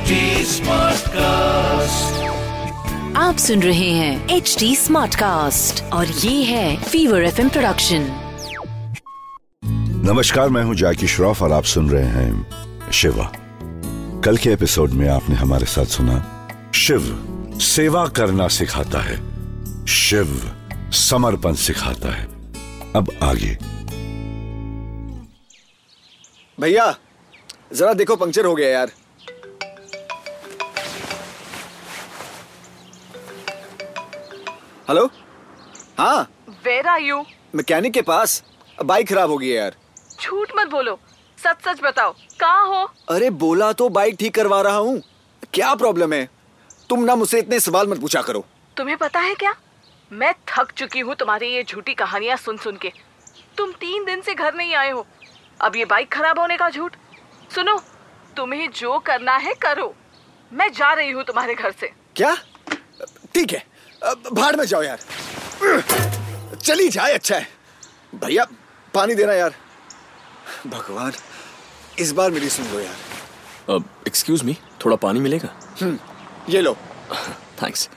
HD Smartcast. आप सुन रहे हैं एच डी स्मार्ट कास्ट और ये है फीवर एफ़ प्रोडक्शन नमस्कार मैं हूँ जैकी श्रॉफ और आप सुन रहे हैं शिवा। कल के एपिसोड में आपने हमारे साथ सुना शिव सेवा करना सिखाता है शिव समर्पण सिखाता है। अब आगे। भैया जरा देखो पंक्चर हो गया यार। हेलो हाँ। वेर आर यू मैकेनिक के पास। बाइक खराब हो गई है यार। झूठ मत बोलो। सच सच बताओ। कहाँ हो? अरे बोला तो बाइक ठीक करवा रहा हूँ। क्या प्रॉब्लम है? तुम ना मुझसे इतने सवाल मत पूछा करो। तुम्हें पता है क्या? मैं थक चुकी हूँ तुम्हारी ये झूठी कहानियाँ सुन सुन के। तुम तीन दिन से घर नहीं आए हो। अब ये बाइक खराब होने का झूठ। सुनो तुम्हें जो करना है करो। मैं जा रही हूँ तुम्हारे घर से। क्या? ठीक है। भाड़ में जाओ यार। चली जाए अच्छा है। भैया पानी देना यार। भगवान इस बार मेरी सुन लो यार। एक्सक्यूज मी थोड़ा पानी मिलेगा? ये लो। थैंक्स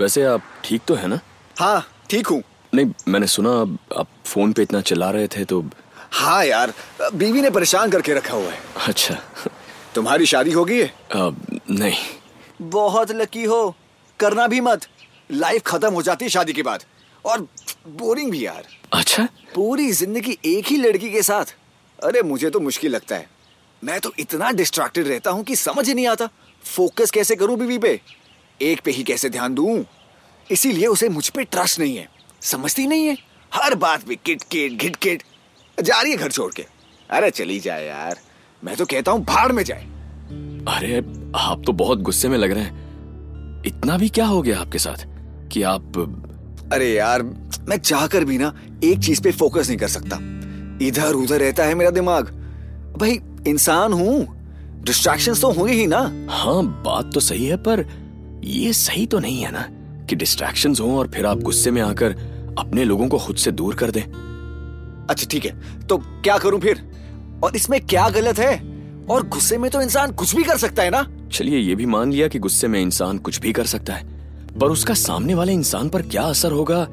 वैसे आप ठीक तो है ना? हाँ ठीक हूँ। नहीं मैंने सुना आप- आप फ़ोन पे इतना चिल्ला रहे थे तो हाँ यार बीवी ने परेशान करके रखा हुआ है। अच्छा। तुम्हारी शादी हो गई है अ, नहीं। बहुत लकी हो करना भी मत। लाइफ खत्म हो जाती है शादी के बाद। और बोरिंग भी यार। अच्छा? पूरी ज़िंदगी एक ही लड़की के साथ। अरे मुझे तो मुश्किल लगता है। मैं तो इतना डिस्ट्रैक्टेड रहता हूँ कि समझ ही नहीं आता। फोकस कैसे करूँ बीवी पे? एक पे ही कैसे ध्यान दूँ? इसीलिए उसे मुझ पे ट्रस्ट नहीं है। समझती नहीं है। हर बात पे किट किट घिट किट जा रही है घर छोड़ के। अरे चली जाए यार। मैं तो कहता हूँ भाड़ में जाए। अरे आप तो बहुत गुस्से में लग रहे हैं। इतना भी क्या हो गया आपके साथ? कि आप अरे यार मैं चाहकर भी ना एक चीज़ पे फोकस नहीं कर सकता। इधर उधर रहता है मेरा दिमाग। भाई इंसान हूँ। डिस्ट्रैक्शंस तो होंगे ही ना। हाँ बात तो सही है पर ये सही तो नहीं है ना कि डिस्ट्रैक्शंस हो और फिर आप गुस्से में आकर अपने लोगों को खुद से दूर कर दें। अच्छा ठीक है। तो क्या करूँ फिर? और इसमें क्या गलत है? और गुस्से में तो इंसान कुछ भी कर सकता है ना? चलिए ये भी मान लिया कि गुस्से में इंसान कुछ भी कर सकता है। पर उसका सामने वाले इंसान पर क्या असर होगा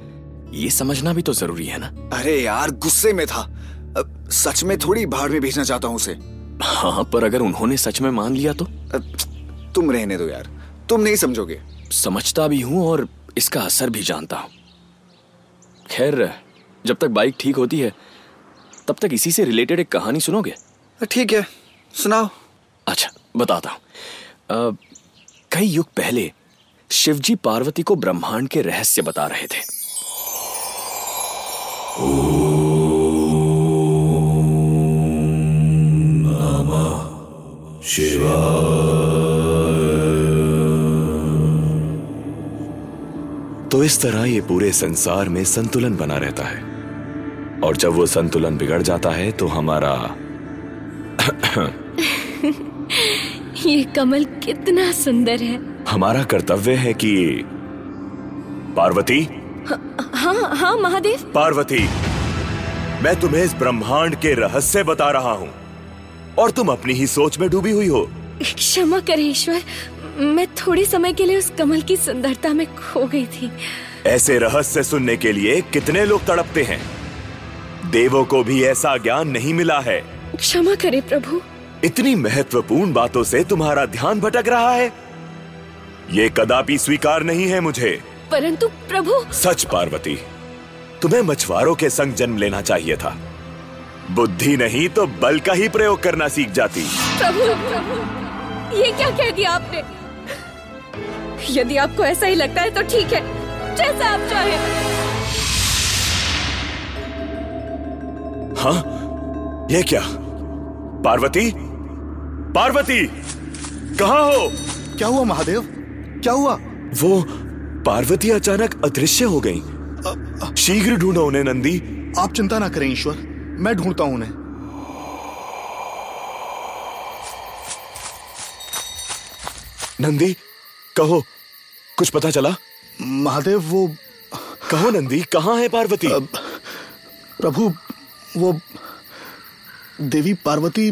ये समझना भी तो ज़रूरी है ना? अरे यार गुस्से में था। अब सच में थोड़ी भाड़ में भेजना चाहता हूँ उसे। हाँ पर अगर उन्होंने सच में मान लिया तो? अब तुम रहने दो यार। तुम नहीं समझोगे। समझता भी हूँ और इसका असर भी जानता हूँ। खैर जब तक बाइक ठीक होती है तब तक इसी से रिलेटेड एक कहानी सुनोगे? ठीक है। सुनाओ। अच्छा बताता हूँ। कई युग पहले शिवजी पार्वती को ब्रह्मांड के रहस्य बता रहे थे। तो इस तरह ये पूरे संसार में संतुलन बना रहता है। और जब वो संतुलन बिगड़ जाता है तो हमारा ये कमल कितना सुंदर है। हमारा कर्तव्य है कि पार्वती? हाँ हाँ महादेव। पार्वती मैं तुम्हें इस ब्रह्मांड के रहस्य बता रहा हूँ और तुम अपनी ही सोच में डूबी हुई हो। क्षमा करे ईश्वर। मैं थोड़े समय के लिए उस कमल की सुंदरता में खो गई थी। ऐसे रहस्य सुनने के लिए कितने लोग तड़पते हैं? देवों को भी ऐसा ज्ञान नहीं मिला है। क्षमा करे प्रभु। इतनी महत्वपूर्ण बातों से तुम्हारा ध्यान भटक रहा है। ये कदापि स्वीकार नहीं है मुझे। परंतु प्रभु। सच पार्वती। तुम्हें मछुआरों के संग जन्म लेना चाहिए था। बुद्धि नहीं तो बल का ही प्रयोग करना सीख जाती। प्रभु प्रभु ये क्या कह दिया आपने? यदि आपको ऐसा ही लगता है तो ठीक है जैसा आप चाहे। हाँ? ये क्या? पार्वती? पार्वती! कहाँ हो? क्या हुआ महादेव? क्या हुआ? वो पार्वती अचानक अदृश्य हो गई। शीघ्र ढूंढो उन्हें नंदी। आप चिंता ना करें ईश्वर। मैं ढूंढता हूँ उन्हें। नंदी कहो कुछ पता चला? महादेव वो कहो नंदी कहाँ है पार्वती? प्रभु वो देवी पार्वती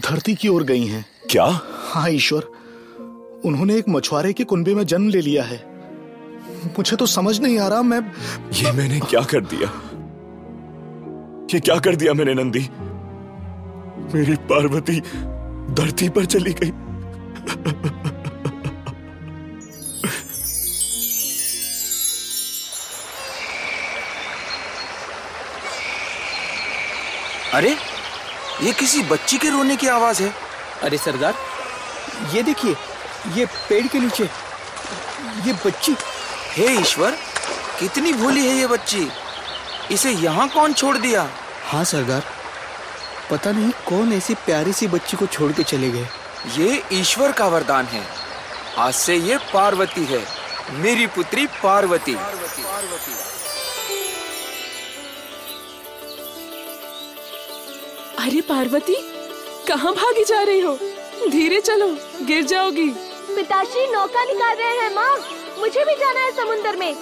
धरती की ओर गई हैं। क्या? हाँ ईश्वर। उन्होंने एक मछुआरे के कुनबे में जन्म ले लिया है। मुझे तो समझ नहीं आ रहा मैं ये मैंने क्या कर दिया? ये क्या कर दिया मैंने नंदी? मेरी पार्वती धरती पर चली गई। अरे ये किसी बच्ची के रोने की आवाज़ है। अरे सरदार ये देखिए ये पेड़ के नीचे। ये बच्ची। हे ईश्वर कितनी भोली है ये बच्ची। इसे यहाँ कौन छोड़ दिया? हाँ सरदार। पता नहीं कौन ऐसी प्यारी सी बच्ची को छोड़ के चले गए। ये ईश्वर का वरदान है। आज से ये पार्वती है। मेरी पुत्री पार्वती। पार्वती, पार्वती। अरे पार्वती कहाँ भागी जा रही हो? धीरे चलो गिर जाओगी। पिताश्री नौका निकाल रहे हैं माँ। मुझे भी जाना है समुंदर में।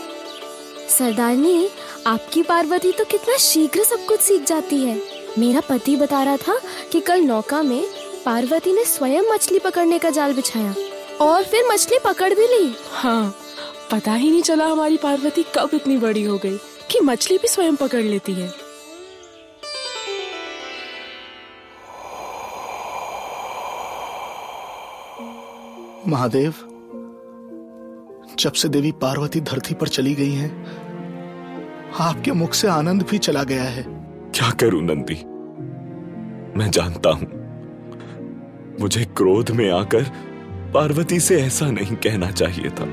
सरदारनी आपकी पार्वती तो कितना शीघ्र सब कुछ सीख जाती है। मेरा पति बता रहा था कि कल नौका में पार्वती ने स्वयं मछली पकड़ने का जाल बिछाया और फिर मछली पकड़ भी ली। हाँ पता ही नहीं चला हमारी पार्वती कब इतनी बड़ी हो गई कि मछली भी स्वयं पकड़ लेती है। महादेव जब से देवी पार्वती धरती पर चली गई हैं, आपके मुख से आनंद भी चला गया है। क्या करूँ नंदी? मैं जानता हूँ। मुझे क्रोध में आकर पार्वती से ऐसा नहीं कहना चाहिए था।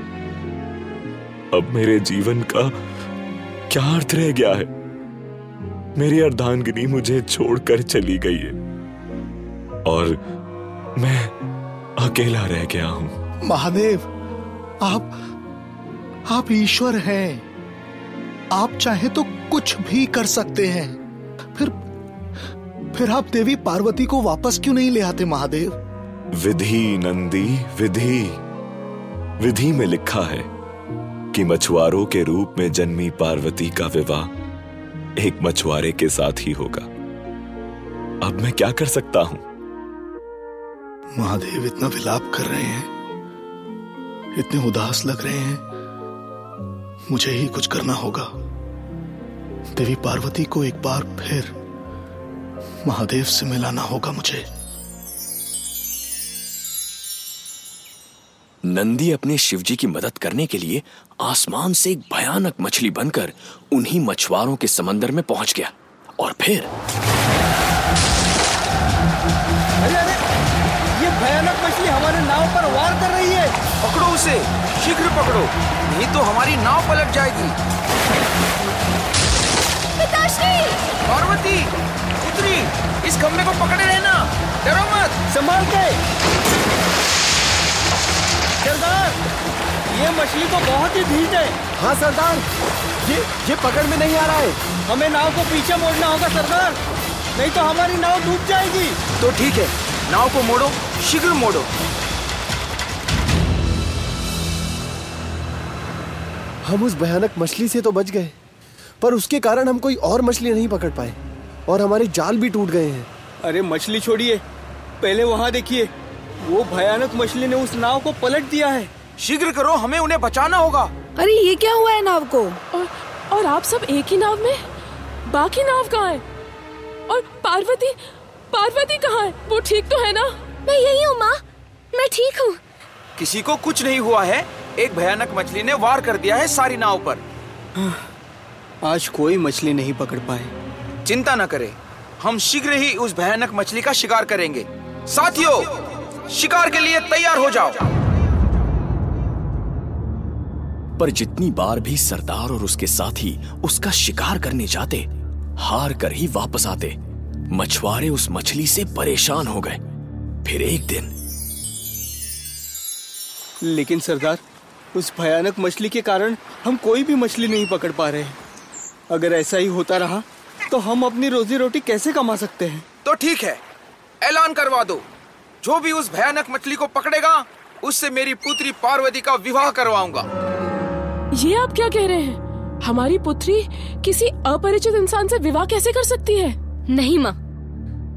अब मेरे जीवन का क्या अर्थ रह गया है? मेरी अर्धांगिनी मुझे छोड़कर चली गई है। और मैं अकेला रह गया हूँ। महादेव आप आप ईश्वर हैं। आप चाहे तो कुछ भी कर सकते हैं। फिर फिर आप देवी पार्वती को वापस क्यों नहीं ले आते महादेव? विधि नंदी विधि। विधि में लिखा है कि मछुआरों के रूप में जन्मी पार्वती का विवाह एक मछुआरे के साथ ही होगा। अब मैं क्या कर सकता हूँ? महादेव इतना विलाप कर रहे हैं इतने उदास लग रहे हैं मुझे ही कुछ करना होगा। देवी पार्वती को एक बार फिर महादेव से मिलाना होगा मुझे। नंदी अपने शिवजी की मदद करने के लिए आसमान से एक भयानक मछली बनकर उन्हीं मछुआरों के समंदर में पहुँच गया। और फिर अरे अरे! भयानक मछली हमारे नाव पर वार कर रही है। पकड़ो उसे। शीघ्र पकड़ो। नहीं तो हमारी नाव पलट जाएगी। पिताश्री! पार्वती पुत्री इस खंबे को पकड़े रहना। डरो मत। संभाल के। सरदार ये मछली तो बहुत ही ढीठ है। हाँ सरदार। ये ये पकड़ में नहीं आ रहा है। हमें नाव को पीछे मोड़ना होगा सरदार। नहीं तो हमारी नाव डूब जाएगी। तो ठीक है। नाव को मोड़ो शीघ्र मोड़ो। हम उस भयानक मछली से तो बच गए पर उसके कारण हम कोई और मछली नहीं पकड़ पाए और हमारे जाल भी टूट गए हैं। अरे मछली छोड़िए पहले वहाँ देखिए। वो भयानक मछली ने उस नाव को पलट दिया है। शीघ्र करो हमें उन्हें बचाना होगा। अरे ये क्या हुआ है नाव को? और, और आप सब एक ही नाव में? बाकी नाव कहाँ है? और पार्वती पार्वती कहाँ है? वो ठीक तो है ना? मैं यही हूँ माँ। मैं ठीक हूँ। किसी को कुछ नहीं हुआ है। एक भयानक मछली ने वार कर दिया है सारी नाव पर। आज कोई मछली नहीं पकड़ पाए। चिंता न करें। हम शीघ्र ही उस भयानक मछली का शिकार करेंगे। साथियों शिकार के लिए तैयार हो जाओ। पर जितनी बार भी सरदार और उसके साथी उसका शिकार करने जाते हार कर ही वापस आते। मछुआरे उस मछली से परेशान हो गए। फिर एक दिन लेकिन सरदार उस भयानक मछली के कारण हम कोई भी मछली नहीं पकड़ पा रहे हैं। अगर ऐसा ही होता रहा तो हम अपनी रोजी रोटी कैसे कमा सकते हैं? तो ठीक है ऐलान करवा दो। जो भी उस भयानक मछली को पकड़ेगा उससे मेरी पुत्री पार्वती का विवाह करवाऊँगा। ये आप क्या कह रहे हैं? हमारी पुत्री किसी अपरिचित इंसान से विवाह कैसे कर सकती है? नहीं माँ।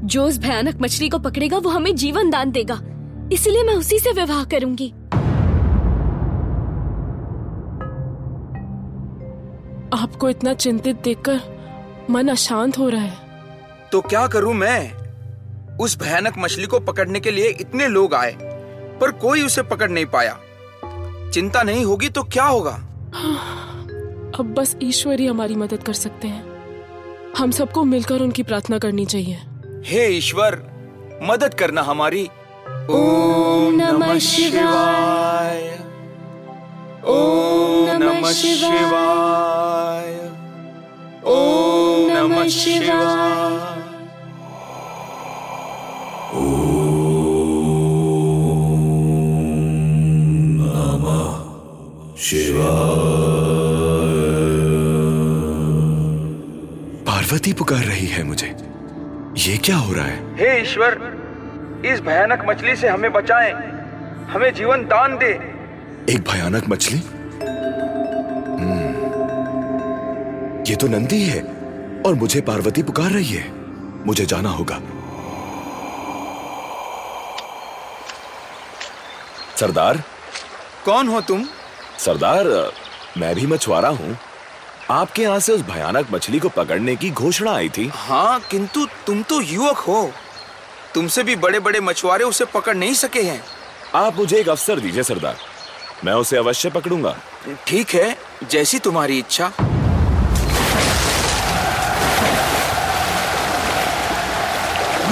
जो उस भयानक मछली को पकड़ेगा वो हमें जीवन दान देगा। इसलिए मैं उसी से विवाह करूँगी। आपको इतना चिंतित देखकर मन अशांत हो रहा है। तो क्या करूँ मैं? उस भयानक मछली को पकड़ने के लिए इतने लोग आए पर कोई उसे पकड़ नहीं पाया। चिंता नहीं होगी तो क्या होगा? अब बस ईश्वर ही हमारी मदद कर सकते हैं। हम सबको मिलकर उनकी प्रार्थना करनी चाहिए। हे ईश्वर मदद करना हमारी। ओम नमः शिवाय। ओम नमः शिवाय। ओम नमः शिवाय। पार्वती पुकार रही है मुझे। ये क्या हो रहा है? हे ईश्वर इस भयानक मछली से हमें बचाएँ। हमें जीवन दान दे। एक भयानक मछली? हम्म, ये तो नंदी है और मुझे पार्वती पुकार रही है। मुझे जाना होगा। सरदार? कौन हो तुम? सरदार मैं भी मछुआरा हूँ। आपके यहाँ से उस भयानक मछली को पकड़ने की घोषणा आई थी। हाँ किंतु तुम तो युवक हो। तुमसे भी बड़े बड़े मछुआरे उसे पकड़ नहीं सके हैं। आप मुझे एक अवसर दीजिए सरदार। मैं उसे अवश्य पकड़ूँगा। ठीक है जैसी तुम्हारी इच्छा।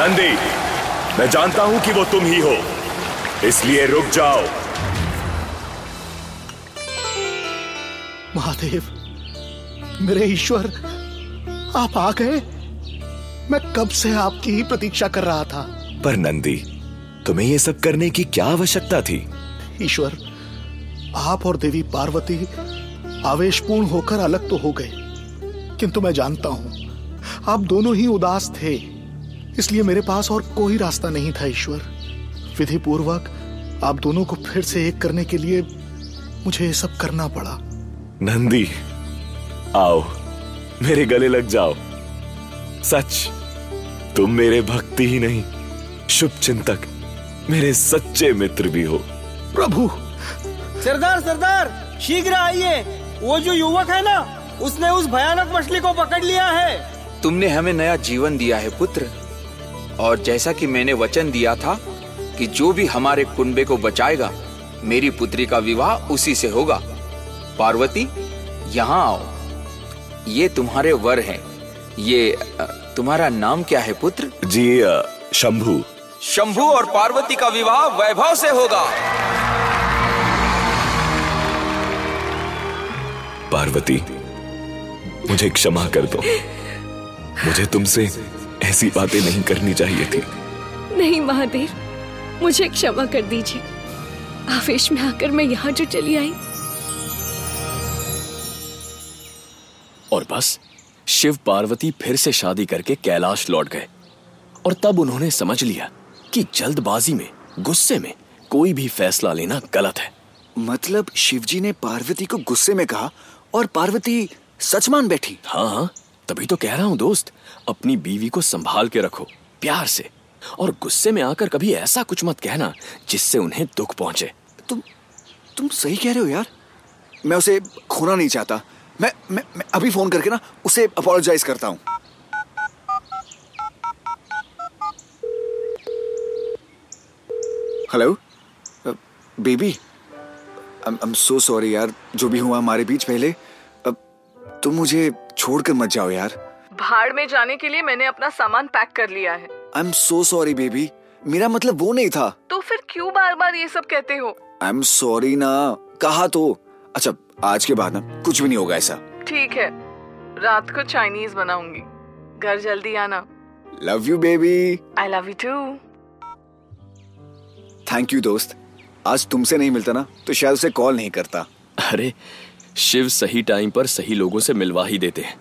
नंदी मैं जानता हूँ कि वो तुम ही हो। इसलिए रुक जाओ। महादेव मेरे ईश्वर आप आ गए। मैं कब से आपकी ही प्रतीक्षा कर रहा था? पर नंदी तुम्हें ये सब करने की क्या आवश्यकता थी? ईश्वर आप और देवी पार्वती आवेशपूर्ण होकर अलग तो हो गए। किंतु मैं जानता हूँ आप दोनों ही उदास थे। इसलिए मेरे पास और कोई रास्ता नहीं था ईश्वर। विधि पूर्वक आप दोनों को फिर से एक करने के लिए मुझे ये सब करना पड़ा। नंदी आओ मेरे गले लग जाओ। सच तुम मेरे भक्ति ही नहीं शुभ चिंतक मेरे सच्चे मित्र भी हो। प्रभु सरदार सरदार शीघ्र आइए। वो जो युवक है ना उसने उस भयानक मछली को पकड़ लिया है। तुमने हमें नया जीवन दिया है पुत्र। और जैसा कि मैंने वचन दिया था कि जो भी हमारे कुंबे को बचाएगा मेरी पुत्री का विवाह उसी से होगा। पार्वती यहाँ आओ। ये तुम्हारे वर हैं। ये तुम्हारा नाम क्या है पुत्र? जी शंभू। शंभू और पार्वती का विवाह वैभव से होगा। पार्वती मुझे क्षमा कर दो। मुझे तुमसे ऐसी बातें नहीं करनी चाहिए थी। नहीं महादेव मुझे क्षमा कर दीजिए। आवेश में आकर मैं यहाँ जो चली आई। और बस शिव पार्वती फिर से शादी करके कैलाश लौट गए। और तब उन्होंने समझ लिया कि जल्दबाजी में गुस्से में कोई भी फैसला लेना गलत है। मतलब शिवजी ने पार्वती को गुस्से में कहा और पार्वती सच मान बैठी? हाँ हाँ तभी तो कह रहा हूँ दोस्त अपनी बीवी को संभाल के रखो प्यार से। और गुस्से में आकर कभी ऐसा कुछ मत कहना जिससे उन्हें दुख पहुँचे। तुम तुम सही कह रहे हो यार। मैं उसे खोना नहीं चाहता। मैं मैं, मैं अभी फ़ोन करके ना उसे अपोलोजाइज करता हूँ। Hello baby I am so sorry यार जो भी हुआ हमारे बीच पहले। अब तुम मुझे छोड़कर मत जाओ यार। भाड़ में जाने के लिए मैंने अपना सामान पैक कर लिया है। I am so sorry baby मेरा मतलब वो नहीं था। तो फिर क्यों बार बार ये सब कहते हो? आई एम सॉरी ना। कहा तो। अच्छा आज के बाद ना कुछ भी नहीं होगा ऐसा। ठीक है रात को चाइनीज़ बनाऊँगी। घर जल्दी आना। Love you baby I love you too thank you दोस्त। आज तुमसे नहीं मिलता ना तो शायद उसे कॉल नहीं करता। अरे शिव सही टाइम पर सही लोगों से मिलवा ही देते हैं।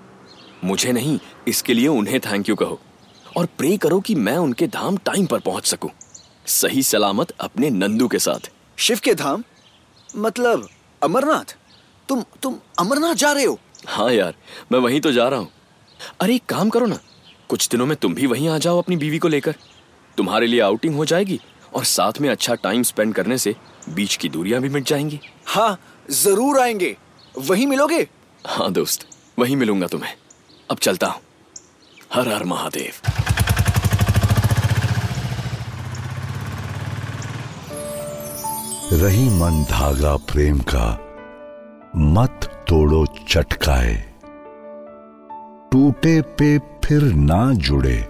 मुझे नहीं इसके लिए उन्हें थैंक यू कहो। और प्रे करो कि मैं उनके धाम टाइम पर पहुँच सकूँ। सही सलामत अपने नंदू के साथ। शिव के धाम? मतलब अमरनाथ तुम तुम अमरनाथ जा रहे हो? हाँ यार मैं वहीं तो जा रहा हूँ। अरे एक काम करो ना कुछ दिनों में तुम भी वहीं आ जाओ अपनी बीवी को लेकर। तुम्हारे लिए आउटिंग हो जाएगी और साथ में अच्छा टाइम स्पेंड करने से बीच की दूरियाँ भी मिट जाएँगी। हाँ ज़रूर आएँगे। वहीं मिलोगे? हाँ दोस्त वहीं मिलूँगा तुम्हें। अब चलता हूँ। हर हर महादेव। रही मन धागा प्रेम का, मत तोड़ो चटकाए। टूटे पे फिर ना जुड़े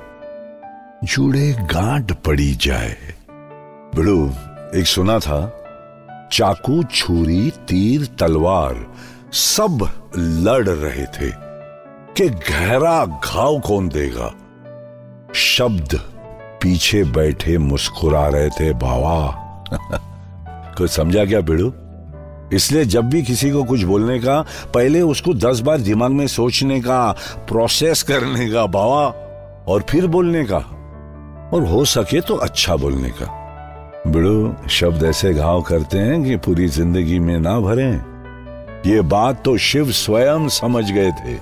जुड़े गांठ पड़ी जाए। बिड़ू, एक सुना था, चाकू छुरी, तीर, तलवार, सब लड़ रहे थे कि गहरा घाव कौन देगा। शब्द पीछे बैठे मुस्कुरा रहे थे बाबा कुछ समझा क्या बिड़ू? इसलिए जब भी किसी को कुछ बोलने का, पहले उसको दस बार दिमाग में सोचने का प्रोसेस करने का, बाबा, और फिर बोलने का। और हो सके तो अच्छा बोलने का। बिड़ू, शब्द ऐसे घाव करते हैं कि पूरी ज़िंदगी में ना भरे। ये बात तो शिव स्वयं समझ गए थे।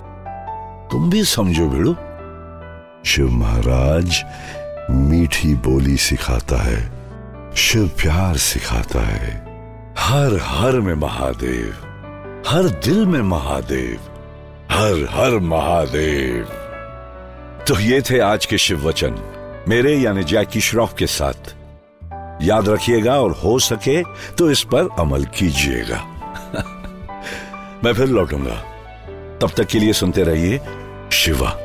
तुम भी समझो बिड़ू। शिव महाराज मीठी बोली सिखाता है। शिव प्यार सिखाता है। हर हर में महादेव, हर दिल में महादेव, हर हर महादेव। तो ये थे आज के शिव वचन। मेरे यानी जैकी श्रॉफ के साथ। याद रखिएगा और हो सके तो इस पर अमल कीजिएगा। मैं फिर लौटूँगा। तब तक के लिए सुनते रहिए शिवा।